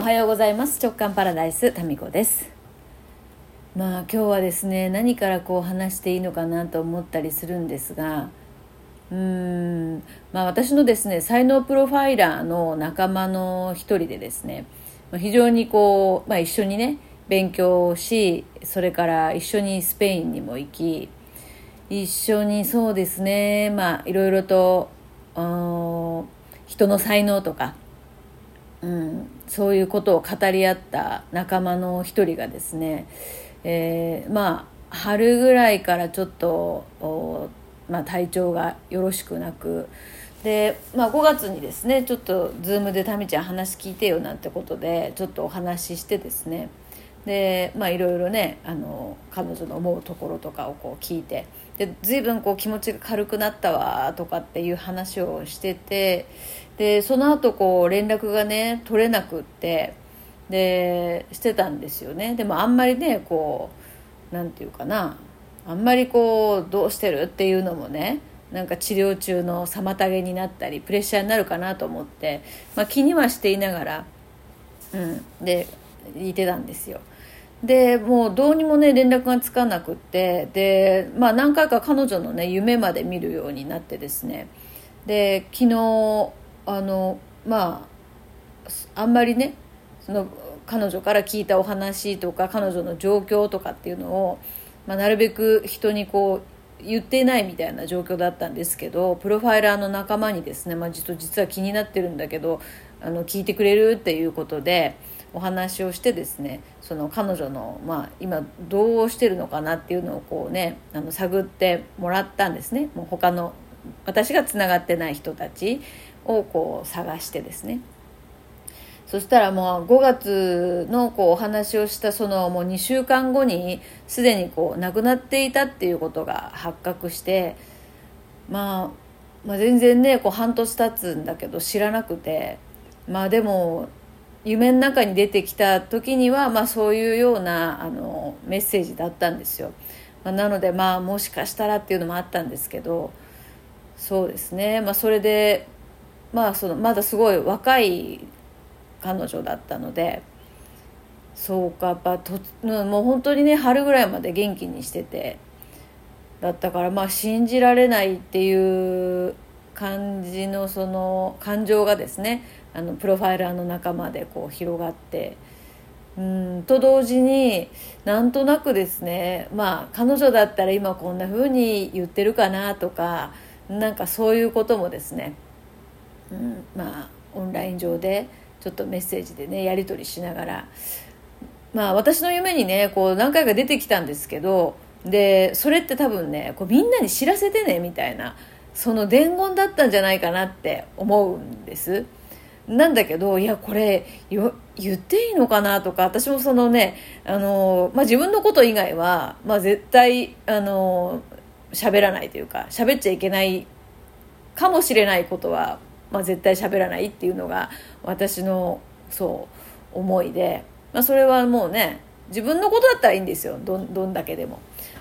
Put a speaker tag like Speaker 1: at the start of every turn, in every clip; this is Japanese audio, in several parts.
Speaker 1: おはようございます。直感パラダイスタミコです。まあ今日はですね何からこう話していいのかなと思ったりするんですがうーんまあ私のですね才能プロファイラーの仲間の一人でですね非常にこう、まあ、一緒にね勉強しそれから一緒にスペインにも行き一緒にそうですねまあいろいろと人の才能とかうん、そういうことを語り合った仲間の一人がですね、えー、まあ春ぐらいからちょっと、まあ、体調がよろしくなくで、まあ、5月にですねちょっとズームで「タミちゃん話聞いてよ」なんてことでちょっとお話ししてですねでまあいろいろねあの彼女の思うところとかをこう聞いてで随分こう気持ちが軽くなったわとかっていう話をしててでその後こう連絡がね取れなくってでしてたんですよねでもあんまりねこう何て言うかなあんまりこうどうしてるっていうのもねなんか治療中の妨げになったりプレッシャーになるかなと思って、まあ、気にはしていながら、うん、でいてたんですよ。でもうどうにもね連絡がつかなくってで、まあ、何回か彼女のね夢まで見るようになってですねで昨日あのまああんまりねその彼女から聞いたお話とか彼女の状況とかっていうのを、まあ、なるべく人にこう言ってないみたいな状況だったんですけどプロファイラーの仲間にですね、まあ、実は気になってるんだけどあの聞いてくれるっていうことで。お話をしてですねその彼女の、まあ、今どうしてるのかなっていうのをこうねあの探ってもらったんですね。もう他の私がつながってない人たちをこう探してですね。そしたらもう5月のこうお話をしたそのもう2週間後にすでにこう亡くなっていたっていうことが発覚して、まあ、まあ全然ねこう半年経つんだけど知らなくてまあでも夢の中に出てきた時には、まあ、そういうようなあのメッセージだったんですよ、まあ、なのでまあもしかしたらっていうのもあったんですけどそうですね、まあ、それで、まあ、そのまだすごい若い彼女だったのでそうかやっぱともう本当にね春ぐらいまで元気にしててだったからまあ信じられないっていう感じのその感情がですねあのプロファイラーの仲間でこう広がってうんと同時になんとなくですねまあ彼女だったら今こんな風に言ってるかなとかなんかそういうこともですね、うん、まあオンライン上でちょっとメッセージでねやり取りしながらまあ私の夢にねこう何回か出てきたんですけどでそれって多分ねこうみんなに知らせてねみたいなその伝言だったんじゃないかなって思うんです。なんだけどいやこれ言っていいのかなとか私もそのねあの、まあ、自分のこと以外は、まあ、絶対あの喋らないというか喋っちゃいけないかもしれないことは、まあ、絶対喋らないっていうのが私のそう思いで、まあ、それはもうね自分のことだったらいいんですよどどんだけでも。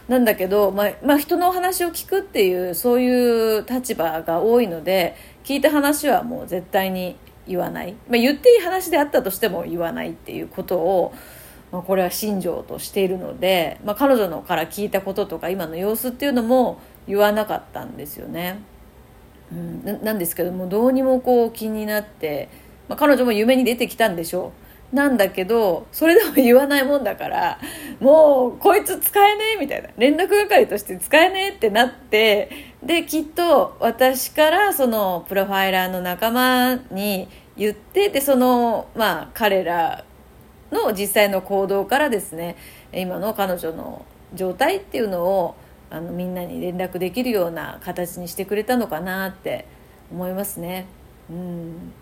Speaker 1: なんだけど、まあ、まあ、人のお話を聞くっていうそういう立場が多いので聞いた話はもう絶対に言わない、まあ、言っていい話であったとしても言わないっていうことを、まあ、これは信条としているので、まあ、彼女のから聞いたこととか今の様子っていうのも言わなかったんですよね。うん、なんですけどもどうにもこう気になって、まあ、彼女も夢に出てきたんでしょう。なんだけどそれでも言わないもんだからもうこいつ使えねえみたいな連絡係として使えねえってなってできっと私からそのプロファイラーの仲間に言ってでそのまあ彼らの実際の行動からですね今の彼女の状態っていうのをあのみんなに連絡できるような形にしてくれたのかなって思いますね。うん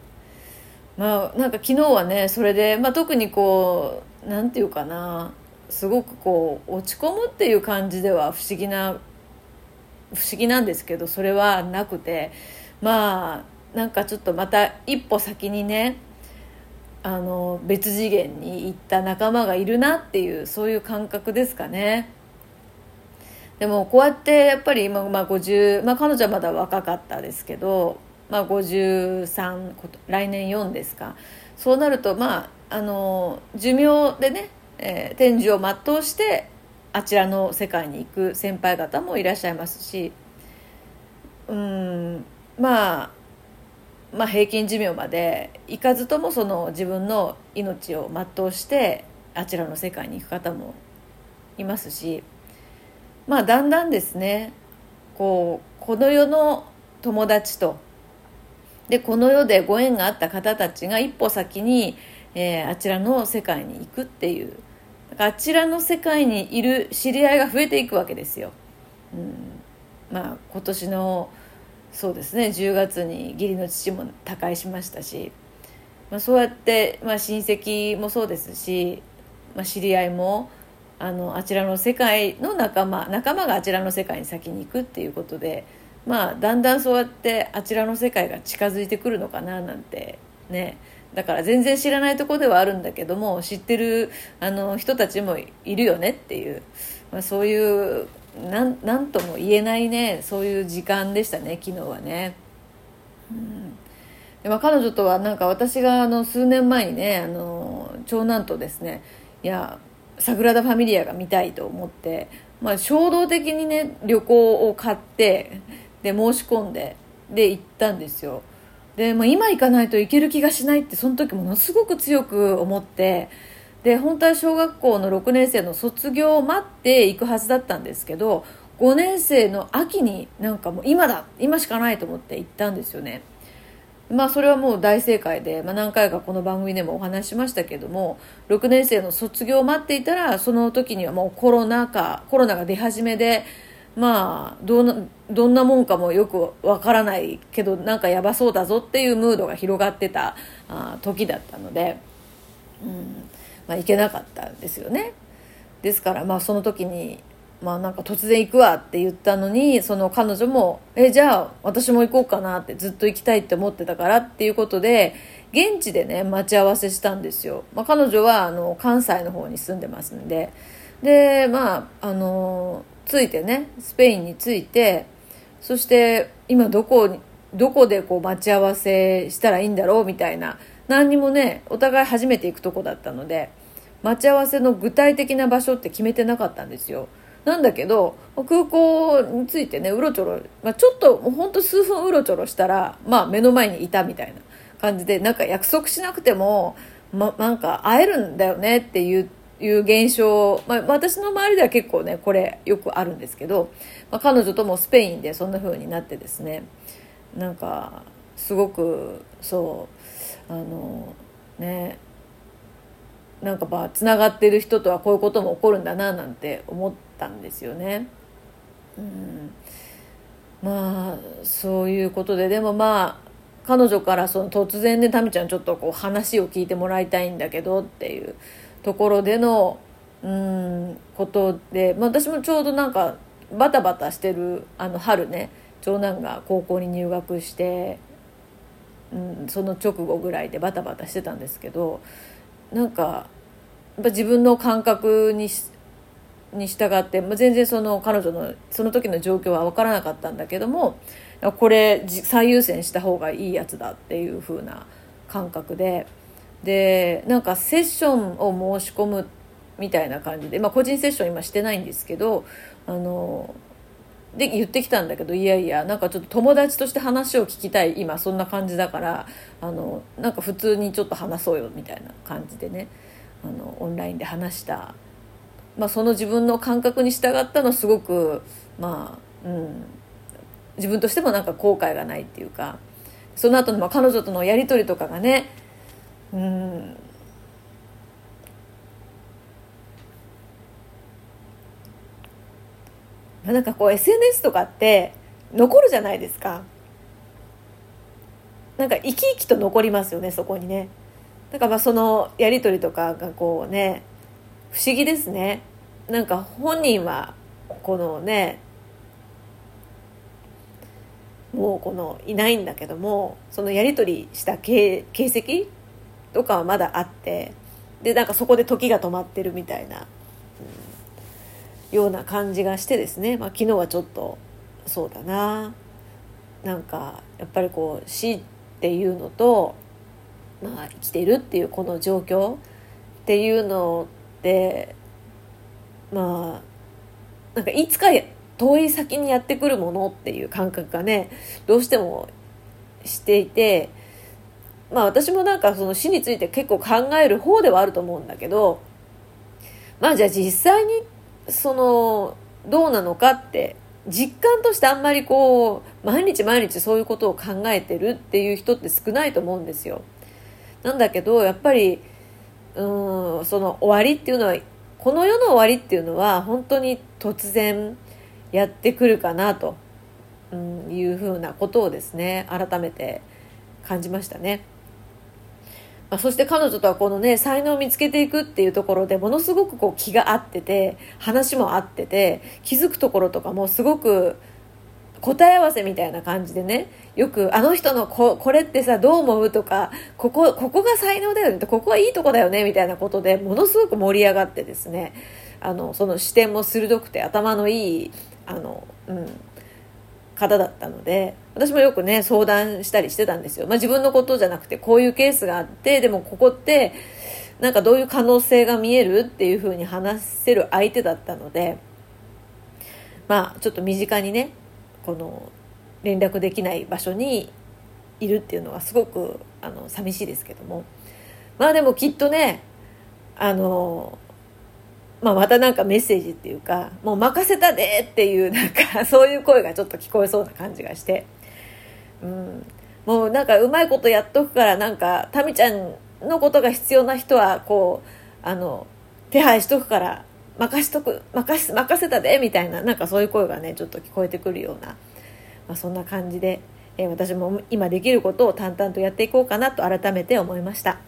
Speaker 1: まあなんか昨日はねそれで、まあ、特にこう何て言うかなすごくこう落ち込むっていう感じでは不思議な不思議なんですけどそれはなくてまあなんかちょっとまた一歩先にねあの別次元に行った仲間がいるなっていうそういう感覚ですかね。でもこうやってやっぱり今、まあ、50、まあ、彼女はまだ若かったですけど、まあ、53来年4ですか。そうなるとまああの寿命でね、えー、天寿を全うしてあちらの世界に行く先輩方もいらっしゃいますしうんまあまあ、平均寿命まで行かずともその自分の命を全うしてあちらの世界に行く方もいますしまあだんだんですねこうこの世の友達とでこの世でご縁があった方たちが一歩先に、えー、あちらの世界に行くっていうあちらの世界にいる知り合いが増えていくわけですよ。うん、まあ今年のそうですね10月に義理の父も他界しましたし、まあ、そうやって、まあ、親戚もそうですし、まあ、知り合いもあのあちらの世界の仲間仲間があちらの世界に先に行くっていうことで、まあ、だんだんそうやってあちらの世界が近づいてくるのかななんてね。だから全然知らないとこではあるんだけども知ってるあの人たちもいるよねっていう、まあ、そういうなんなんとも言えないねそういう時間でしたね昨日はね。うん。でまあ、彼女とはなんか私があの数年前にねあの長男とですねいやサグラダ・ファミリアが見たいと思って、まあ、衝動的にね旅行を買ってで申し込んでで行ったんですよ。で、まあ、今行かないといける気がしないってその時ものすごく強く思ってで本当は小学校の6年生の卒業を待って行くはずだったんですけど5年生の秋になんかもう今だ今しかないと思って行ったんですよね。まあそれはもう大正解で、まあ、何回かこの番組でもお話ししましたけども6年生の卒業を待っていたらその時にはもうコロナ禍コロナが出始めでまあどんなどんなもんかもよくわからないけどなんかやばそうだぞっていうムードが広がってたあ時だったので、うんまあ、行けなかったんですよね。ですからまあその時にまあなんか突然行くわって言ったのにその彼女もえじゃあ私も行こうかなってずっと行きたいって思ってたからっていうことで現地でね待ち合わせしたんですよ、まあ、彼女はあの関西の方に住んでますんで。でまああの着いてねスペインに着いてそして今どこどこでこう待ち合わせしたらいいんだろうみたいな何にもねお互い初めて行くとこだったので待ち合わせの具体的な場所って決めてなかったんですよ。なんだけど空港についてねうろちょろ、まあ、ちょっとほんと数分うろちょろしたら、まあ、目の前にいたみたいな感じでなんか約束しなくても、ま、なんか会えるんだよねっていういう現象、まあ、私の周りでは結構ねこれよくあるんですけど、まあ、彼女ともスペインでそんな風になってですねなんかすごくそうあのねなんかまあつながってる人とはこういうことも起こるんだななんて思ったんですよね。うん、まあそういうことででもまあ彼女からその突然ねタミちゃんちょっとこう話を聞いてもらいたいんだけどっていうところでのうんことで、まあ、私もちょうどなんかバタバタしてるあの春ね長男が高校に入学して、うん、その直後ぐらいでバタバタしてたんですけどなんかやっぱ自分の感覚にに従って、まあ、全然その彼女のその時の状況は分からなかったんだけどもこれ最優先した方がいいやつだっていう風な感覚ででなんかセッションを申し込むみたいな感じで、まあ、個人セッション今してないんですけどあので言ってきたんだけどいやいやなんかちょっと友達として話を聞きたい今そんな感じだからあのなんか普通にちょっと話そうよみたいな感じでねあのオンラインで話した、まあ、その自分の感覚に従ったのすごくまあうん自分としてもなんか後悔がないっていうかその後のま彼女とのやり取りとかがねうん。なんかこう SNS とかって残るじゃないですか。なんか生き生きと残りますよねそこにね。だかまあそのやり取りとかがこうね不思議ですね。なんか本人はこのねもうこのいないんだけどもそのやり取りした形跡とかはまだあってでなんかそこで時が止まってるみたいな、うん、ような感じがしてですね、まあ、昨日はちょっとそうだな。なんかやっぱりこう死っていうのと
Speaker 2: まあ、生きてるっていうこの状況っていうのってまあなんかいつか遠い先にやってくるものっていう感覚がねどうしてもしていてまあ私もなんかその死について結構考える方ではあると思うんだけどまあじゃあ実際にそのどうなのかって実感としてあんまりこう毎日毎日そういうことを考えてるっていう人って少ないと思うんですよ。なんだけどやっぱりうんその終わりっていうのはこの世の終わりっていうのは本当に突然やってくるかなと、いうふうなことをですね改めて感じましたね。まあ、そして彼女とはこのね才能を見つけていくっていうところでものすごくこう気が合ってて話も合ってて気づくところとかもすごく答え合わせみたいな感じでねよくあの人のここれってさどう思うとかここここが才能だよねここはいいとこだよねみたいなことでものすごく盛り上がってですねあのその視点も鋭くて頭のいいあの、うん、方だったので私もよくね相談したりしてたんですよ、まあ、自分のことじゃなくてこういうケースがあってでもここってなんかどういう可能性が見えるっていうふうに話せる相手だったのでまあちょっと身近にねこの連絡できない場所にいるっていうのはすごくあの寂しいですけども。まあでもきっとねあの、まあ、またなんかメッセージっていうかもう任せたでっていうなんか そういう声がちょっと聞こえそうな感じがして、うん、もうなんかうまいことやっとくからなんかタミちゃんのことが必要な人はこうあの手配しとくから任しとく任し任せたでみたいななんかそういう声がねちょっと聞こえてくるような、まあ、そんな感じで、えー、私も今できることを淡々とやっていこうかなと改めて思いました。